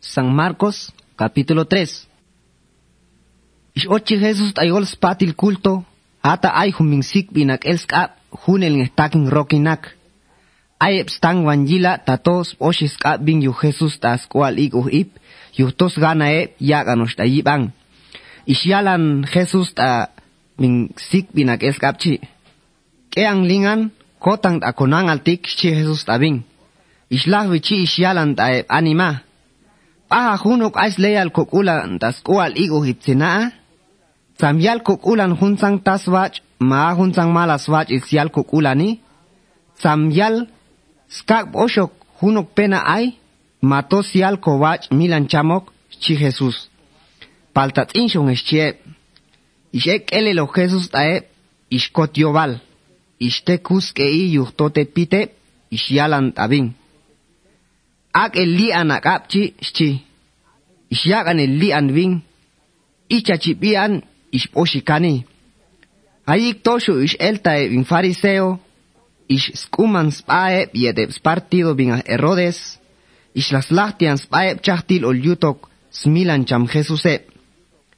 San Marcos, capítulo 3. Ixochi Jesus tayol spatil culto, ata ay humingsik binak elskap hunel ng taking rokinak. Ayep stang wanjila tatos oshis kap bin yu Jesus tas kual ik uh ip, yuhtos gana e yak anos tayibang. Isyalan Jesus ta mingsik binak elskapchi. Keang lingan, kotang akonang altik si Jesus tabing. Islah wichi isyalan ta anima. Paha hunok ais leyal kokulan tas kual igu hitsinaa. Samyal kokulan hunsang taswach, ma hunsang malaswach isyal kokulani. Samyal skak oshok hunok pena ay, mato sial kowach milan chamok, chi Jesus. Paltat inshong eschie. Ishek elelo Jesus tae, ishkot yobal. Ishte kuske i yuhtote pite, ishyalan tabing. ak el li an akapchi sti ishyak an el li an vin ichachipi an ayik toshu ish elta e vin fariseo. Ish skuman spae e biete partido vin erodes ish las lahtian spae e chahtil ol yutok smilan cham jesusep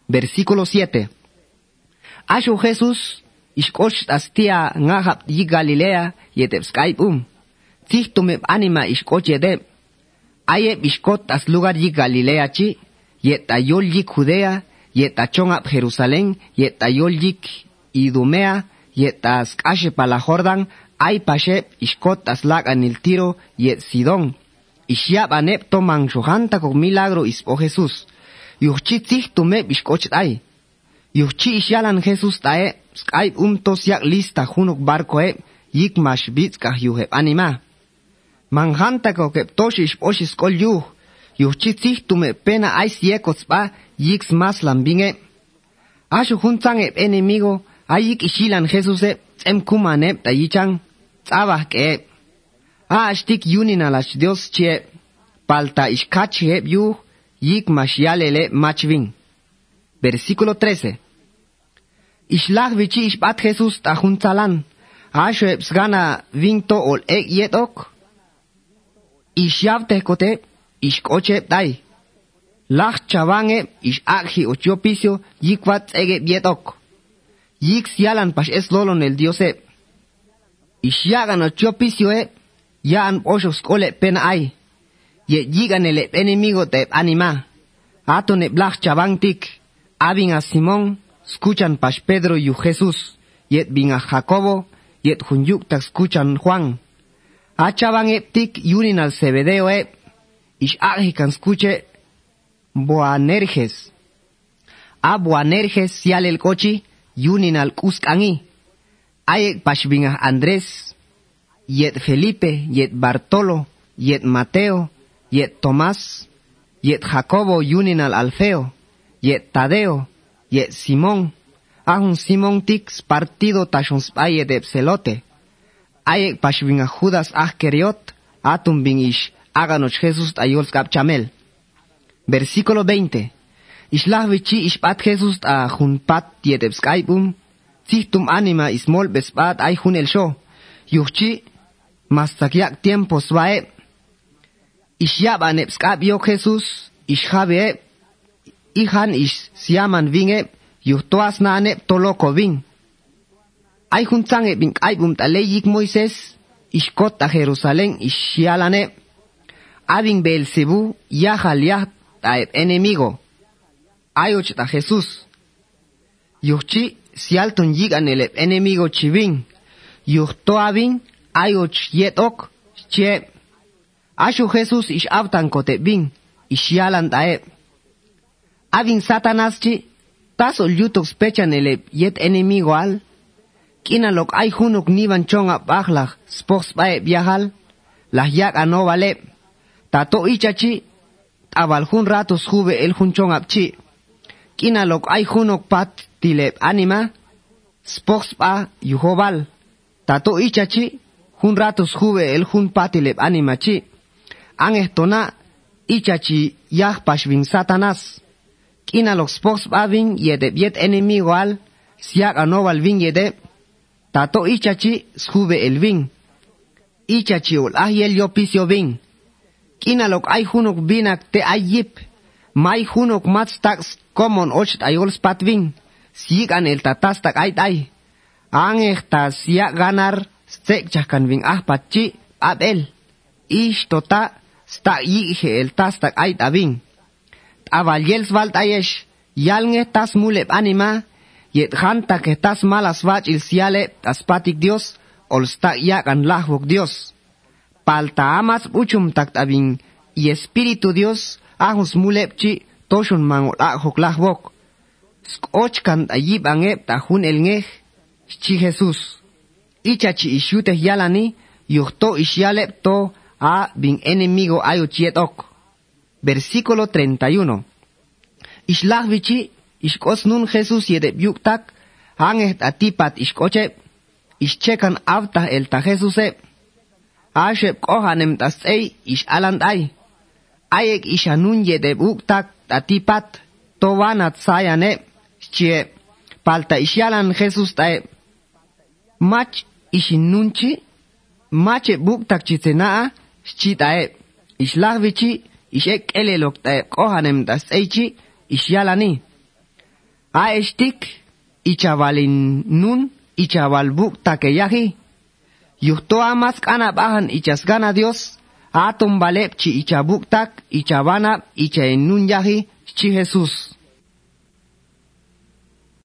versículo 7 ashu jesus ishkosh astia ngahap yi galilea yetepskaipum tihtumep anima ishkoch yedep yedeb. Ayeb ish kot as lugar yi Galilea chi, yet ayol yik Judea, yet achongap Jerusalén, yet ayol yik Idumea, yet as kashe pala Jordan, ay pashe ishkot as lag anil tiro, yet Sidón. Ishiab anep toman shuhanta kog milagro ispo Jesús. Yuchchi tzich tumeb ishkoch ay. Yuchchi isyalan Jesús tae, skype um tos yak lista hunok barco e, yik mash bitskah yuheb anima. Manjanta ko kep tosh ishposh iskol yuh, yuchchi tzich tume pena ay siekots ba, yiks mas lambinge. Ashu huntang eb enemigo, ayik ishilan Jesus e, em kumanep ta yichang, tzabah ke. A ashtik yunin alash Dios chie, palta ishkach eb yuh, yik mashialele machvin. Versículo 13. Ishlach vichi ishbat Jesus ta huntzalan, ashu sgana vinto ol ek yetok, Ixyabtehcote, Ixcoche tai. Lach chabange, Ixaji ochiopicio, Yikwat ege bietok. Yix yalan pash es lolon el diose. Ixyagan ochiopicio e, Yan oshos cole pena ay. Ye yigan el enemigo te anima. Ato ne blach chabantik, Abin a Simón, escuchan pash Pedro y Jesús, yet bin a Jacobo, yet junyuk escuchan Juan. Achaban eptik yunin al Zebedeo e, ish agikan escuche Boanerges. A Boanerges sial el cochi, yunin al Cuscangi. Ayek pashbingah Andrés, yet Felipe, yet Bartolo, yet Mateo, yet Tomás, yet Jacobo yunin al Alfeo, yet Tadeo, yet Simón, ahun Simón tix partido tashon spaye de. Ayek pashbingah Judas Ascariot, atum bin ish áganos Jesús ayol skap chamel. Versículo 20. Islah vichi ishpat Jesús a junpat yedeb skaipum, Sichtum anima ismol bespat ay hun el show. Yuchi, mastakyak tiempo swae. Ishyab anep skap yo Jesús, ishabe, ihan ish siaman vinge, yuhtoas na anep toloko ving. Ay juntzange bin kaibum taleyik Moisés, ishkot a Jerusalén ishialane. Abin Beelzebú, yahal yah taeb enemigo. Ayoch ta Jesús. Yuchi, si alton yigan el enemigo chivin. Yuhto abin, ayoch yetok, che. Ashu Jesús ish avtan kote bin, ishialan taeb. Abin Satanás chi, tas ol yutok spechan el yet enemigo al. Kina lok ay hunok niban chonga baklach, spox bae viajal, las yak ano valeb. tato ichachi, abal hun ratos jube el junchong apchi. Kina lok ay hunok pat tilep anima, spox pa yuhobal. Tato ichachi, hun ratos jube el hun patilep anima chi. Ang estona, ichachi yah pashvin satanas. Kina lok spox pa vin yedep yet enemigo al, siak anoval vin yedep. Tato ichachi jube el vin. Ichachi ol ahiel yo pisio vin. Kinalok ay hunok binak te ay yip. May hunok mats tax common och ayol spatving. Siik an el tatas tak ay tay. Angeh ta siya ganar stek chahkan ving ah pachi abel. Ish tota sta yikhe el tas tak ay tabing. Avalyels valt ayesh. Yalnge tas mulep anima. Yet hanta que tas malas vach il patik Dios. Ol sta yak an Dios. Palta amas uchum tak tabing. Y Espíritu Dios ahus mulepchi toshun mangol ahok lahvok. Skoch kan ayib angep ta hun el ngej. Chi Jesús. Ichachi ishute yalani. Yuhto ishyalep to a bin enemigo ayo chietok. Versículo 31. Ishlahvichi, ishkos nun Jesús yedep yuktak, hanget atipat ishkoche, ischekan avta el ta Jesuse, ashep kohanem tas ei ish alandai, ayek ishanun yedep uktak atipat, towanat sayane, chie, palta ishyalan Jesús tae, mach ishinunchi, mache buktak chitsenaa, chitae, ishlahvichi, ishek elelok tae kohanem tas eichi, ishyalani. A estik, ichavalin nun, ichaval buk takeyahi. Yuhto amas kana bahan ichasgana Dios, atom balep chi ichabuktak, ichabana, icha nun yahi, chi Jesús.